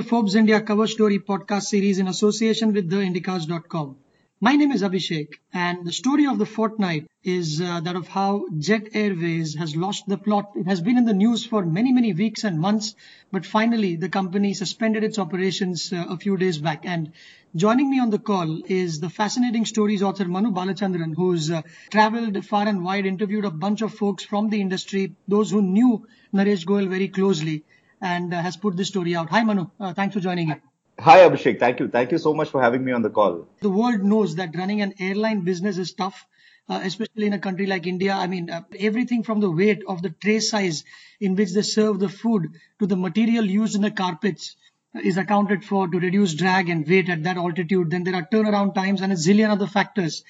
the Forbes India Cover Story podcast series in association with theindicast.com. My name is Abhishek, and the story of the fortnight is uh, that of how Jet Airways has lost the plot. It has been in the news for many, many weeks and months, but finally the company suspended its operations uh, a few days back. And joining me on the call is the fascinating stories author Manu Balachandran, who's uh, traveled far and wide, interviewed a bunch of folks from the industry, those who knew Naresh Goyal very closely, and uh, has put this story out. Hi, Manu. Uh, thanks for joining in. Hi, Abhishek. Thank you. Thank you so much for having me on the call. The world knows that running an airline business is tough, uh, especially in a country like India. I mean, uh, everything from the weight of the tray size in which they serve the food to the material used in the carpets is accounted for to reduce drag and weight at that altitude. Then there are turnaround times and a zillion other factors.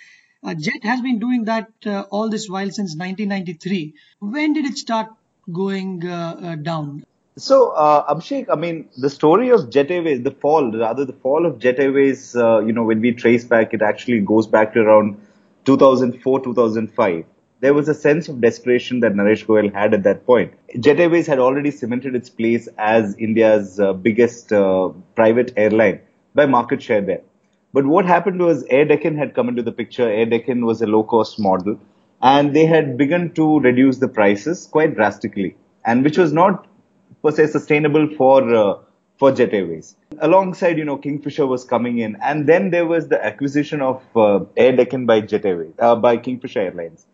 Uh, Jet has been doing that uh, all this while since 1993. When did it start going down? So, uh, Abhishek, I mean, the story of Jet Airways, the fall, rather the fall of Jet Airways, uh, you know, when we trace back, it actually goes back to around 2004, 2005. There was a sense of desperation that Naresh Goyal had at that point. Jet Airways had already cemented its place as India's uh, biggest uh, private airline by market share there. But what happened was Air Deccan had come into the picture. Air Deccan was a low cost model and they had begun to reduce the prices quite drastically and which was not per se sustainable for uh, for Jet Airways. Alongside, you know, Kingfisher was coming in, and then there was the acquisition of uh, Air Deccan by Jet Airways uh, by Kingfisher Airlines.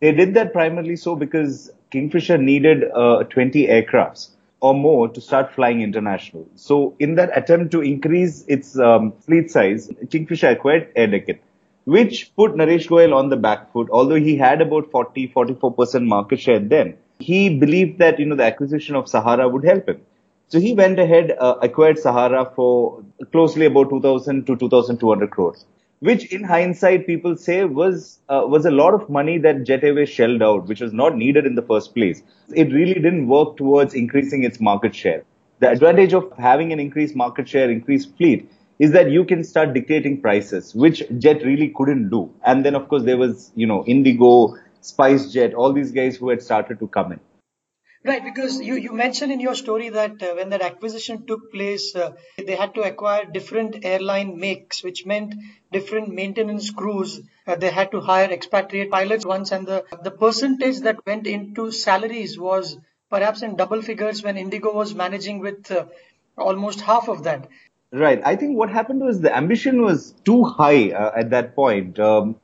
They did that primarily so because Kingfisher needed uh, 20 aircrafts or more to start flying international. So, in that attempt to increase its um, fleet size, Kingfisher acquired Air Deccan, which put Naresh Goyal on the back foot. Although he had about 40, 44 percent market share then, he believed that you know the acquisition of Sahara would help him. So he went ahead, uh, acquired Sahara for closely about 2,000 to 2,200 crores, which in hindsight people say was uh, was a lot of money that Jet Airways shelled out, which was not needed in the first place. It really didn't work towards increasing its market share. The advantage of having an increased market share, increased fleet, is that you can start dictating prices, which Jet really couldn't do. And then of course there was, you know, Indigo, SpiceJet, all these guys who had started to come in. Right, because you, you mentioned in your story that uh, when that acquisition took place, uh, they had to acquire different airline makes, which meant different maintenance crews. Uh, they had to hire expatriate pilots once, and the, the percentage that went into salaries was perhaps in double figures when Indigo was managing with uh, almost half of that. Right. I think what happened was the ambition was too high uh, at that point. Um,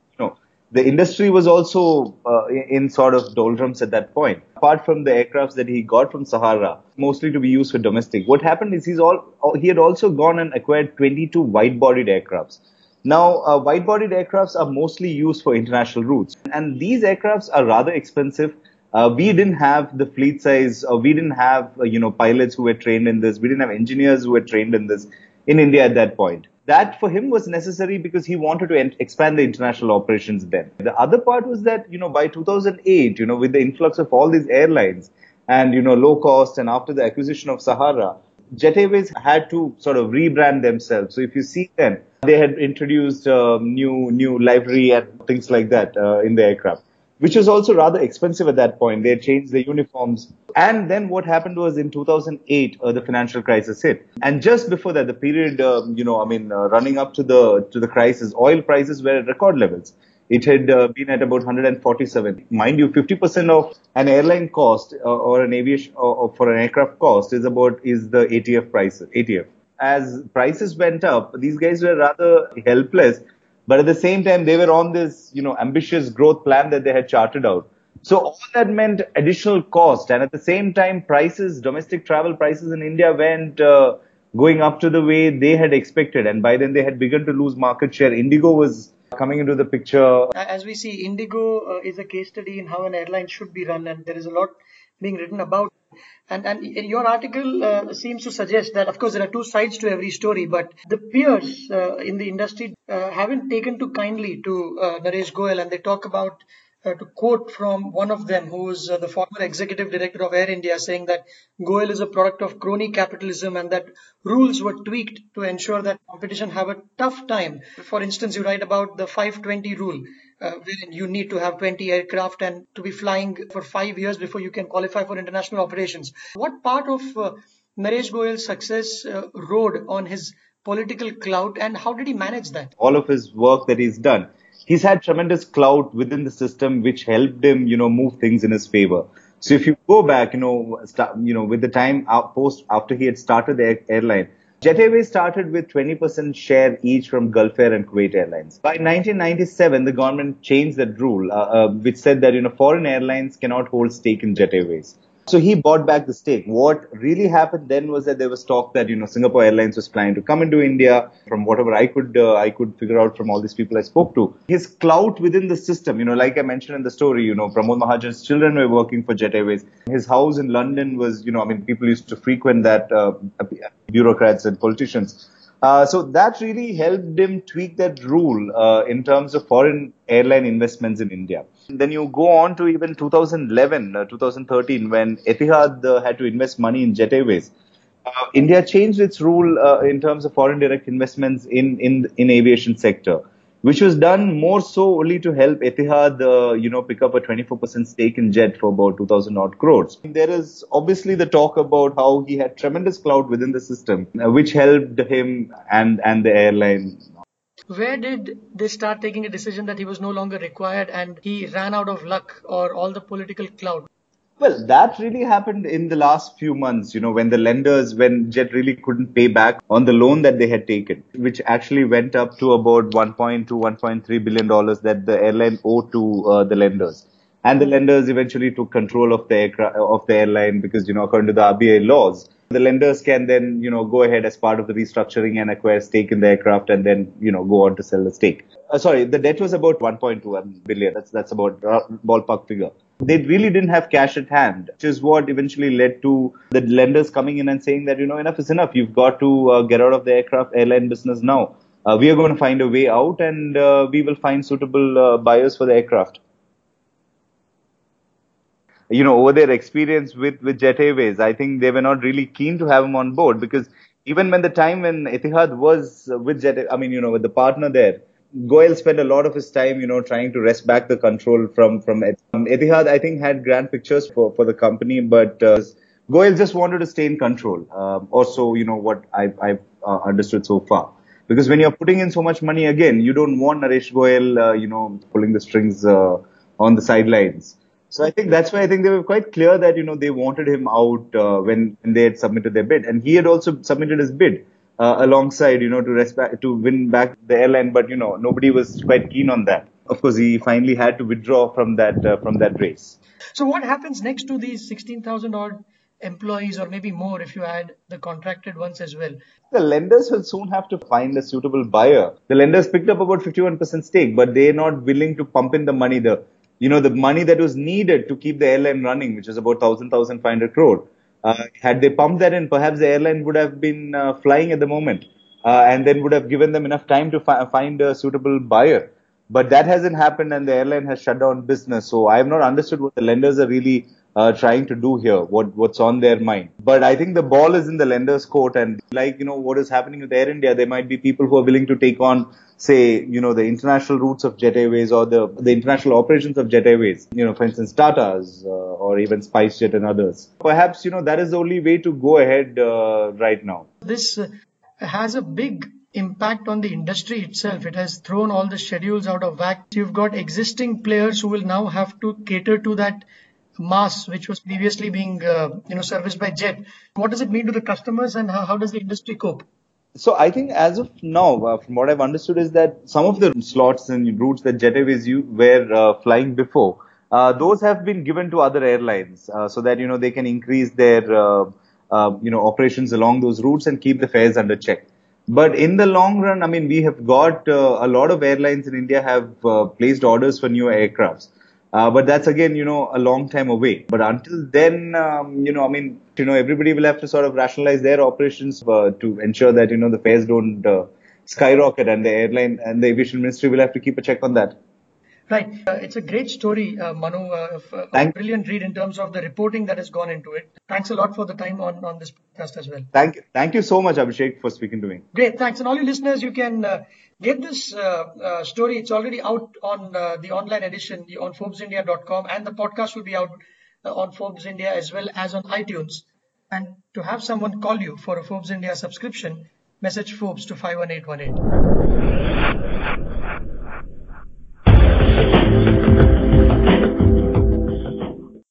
the industry was also uh, in sort of doldrums at that point. Apart from the aircrafts that he got from Sahara, mostly to be used for domestic, what happened is he's all he had also gone and acquired 22 wide-bodied aircrafts. Now, uh, wide-bodied aircrafts are mostly used for international routes, and these aircrafts are rather expensive. Uh, we didn't have the fleet size, we didn't have uh, you know pilots who were trained in this. We didn't have engineers who were trained in this in India at that point that for him was necessary because he wanted to expand the international operations then. The other part was that, you know, by 2008, you know, with the influx of all these airlines and, you know, low cost and after the acquisition of Sahara, Jet Airways had to sort of rebrand themselves. So if you see them, they had introduced um, new, new livery and things like that uh, in the aircraft which was also rather expensive at that point. They changed the uniforms. And then what happened was in 2008, uh, the financial crisis hit. And just before that, the period, um, you know, I mean, uh, running up to the, to the crisis, oil prices were at record levels. It had uh, been at about 147. Mind you, 50% of an airline cost uh, or an aviation or, for an aircraft cost is about, is the ATF price, ATF. As prices went up, these guys were rather helpless but at the same time, they were on this, you know, ambitious growth plan that they had charted out. So all that meant additional cost. And at the same time, prices, domestic travel prices in India went uh, going up to the way they had expected. And by then they had begun to lose market share. Indigo was coming into the picture. As we see, Indigo uh, is a case study in how an airline should be run. And there is a lot being written about. And, and your article uh, seems to suggest that, of course, there are two sides to every story, but the peers uh, in the industry uh, haven't taken too kindly to uh, Naresh Goyal, and they talk about uh, to quote from one of them, who is uh, the former executive director of Air India, saying that Goyal is a product of crony capitalism and that rules were tweaked to ensure that competition have a tough time. For instance, you write about the 520 rule, uh, you need to have 20 aircraft and to be flying for five years before you can qualify for international operations. What part of uh, Naresh Goyal's success uh, rode on his political clout and how did he manage that? All of his work that he's done, he's had tremendous clout within the system which helped him, you know, move things in his favor. So if you go back, you know, start, you know, with the time post after he had started the airline, Jet Airways started with 20% share each from Gulf Air and Kuwait Airlines. By 1997, the government changed that rule, uh, uh, which said that you know foreign airlines cannot hold stake in Jet Airways. So he bought back the stake. What really happened then was that there was talk that you know Singapore Airlines was planning to come into India. From whatever I could uh, I could figure out from all these people I spoke to, his clout within the system. You know, like I mentioned in the story, you know, Pramod Mahajan's children were working for Jet Airways. His house in London was, you know, I mean, people used to frequent that. Uh, bureaucrats and politicians. Uh, so that really helped him tweak that rule uh, in terms of foreign airline investments in India. And Then you go on to even 2011, uh, 2013, when Etihad uh, had to invest money in Jet Airways. Uh, India changed its rule uh, in terms of foreign direct investments in in in aviation sector which was done more so only to help Etihad, uh, you know, pick up a 24% stake in Jet for about 2,000 odd crores. There is obviously the talk about how he had tremendous clout within the system, uh, which helped him and, and the airline. Where did they start taking a decision that he was no longer required and he ran out of luck or all the political clout? Well, that really happened in the last few months, you know, when the lenders, when Jet really couldn't pay back on the loan that they had taken, which actually went up to about 1.2, 1.3 billion dollars that the airline owed to uh, the lenders. And the lenders eventually took control of the aircraft, of the airline because, you know, according to the RBI laws, the lenders can then, you know, go ahead as part of the restructuring and acquire stake in the aircraft and then, you know, go on to sell the stake. Uh, sorry, the debt was about 1.2 billion. That's, that's about ballpark figure they really didn't have cash at hand, which is what eventually led to the lenders coming in and saying that, you know, enough is enough. You've got to uh, get out of the aircraft airline business now. Uh, we are going to find a way out and uh, we will find suitable uh, buyers for the aircraft. You know, over their experience with, with Jet Airways, I think they were not really keen to have him on board because even when the time when Etihad was with Jet, I mean, you know, with the partner there, Goyal spent a lot of his time, you know, trying to wrest back the control from from um, Etihad. I think had grand pictures for for the company, but uh, Goyal just wanted to stay in control. Um, also, you know what I've, I've uh, understood so far. Because when you're putting in so much money again, you don't want Naresh Goyal, uh, you know, pulling the strings uh, on the sidelines. So I think that's why I think they were quite clear that you know they wanted him out uh, when, when they had submitted their bid, and he had also submitted his bid uh, alongside, you know, to respect, to win back the airline. But, you know, nobody was quite keen on that. Of course, he finally had to withdraw from that, uh, from that race. So what happens next to these 16,000 odd employees or maybe more if you add the contracted ones as well? The lenders will soon have to find a suitable buyer. The lenders picked up about 51% stake, but they're not willing to pump in the money, the, you know, the money that was needed to keep the airline running, which is about 1,000, 1,500 crore. Uh, had they pumped that in, perhaps the airline would have been uh, flying at the moment, uh, and then would have given them enough time to fi- find a suitable buyer. But that hasn't happened, and the airline has shut down business. So I have not understood what the lenders are really uh, trying to do here, what what's on their mind. But I think the ball is in the lender's court, and like you know what is happening with Air India, there might be people who are willing to take on, say, you know, the international routes of Jet Airways or the the international operations of Jet Airways. You know, for instance, Tata's uh, or even SpiceJet and others. Perhaps you know that is the only way to go ahead uh, right now. This uh, has a big impact on the industry itself. It has thrown all the schedules out of whack. You've got existing players who will now have to cater to that mass which was previously being uh, you know serviced by jet what does it mean to the customers and how, how does the industry cope so I think as of now, uh, from what I've understood, is that some of the slots and routes that Jet Airways were uh, flying before, uh, those have been given to other airlines uh, so that you know they can increase their uh, you know operations along those routes and keep the fares under check. But in the long run, I mean, we have got a lot of airlines in India have placed orders for new aircrafts. Uh, but that's again, you know, a long time away. But until then, um, you know, I mean, you know, everybody will have to sort of rationalize their operations uh, to ensure that, you know, the fares don't uh, skyrocket and the airline and the aviation ministry will have to keep a check on that. Right. Uh, it's a great story, uh, Manu. Uh, a brilliant read in terms of the reporting that has gone into it. Thanks a lot for the time on, on this podcast as well. Thank you. Thank you so much, Abhishek, for speaking to me. Great. Thanks. And all you listeners, you can uh, Get this uh, uh, story. It's already out on uh, the online edition on ForbesIndia.com, and the podcast will be out on Forbes India as well as on iTunes. And to have someone call you for a Forbes India subscription, message Forbes to 51818.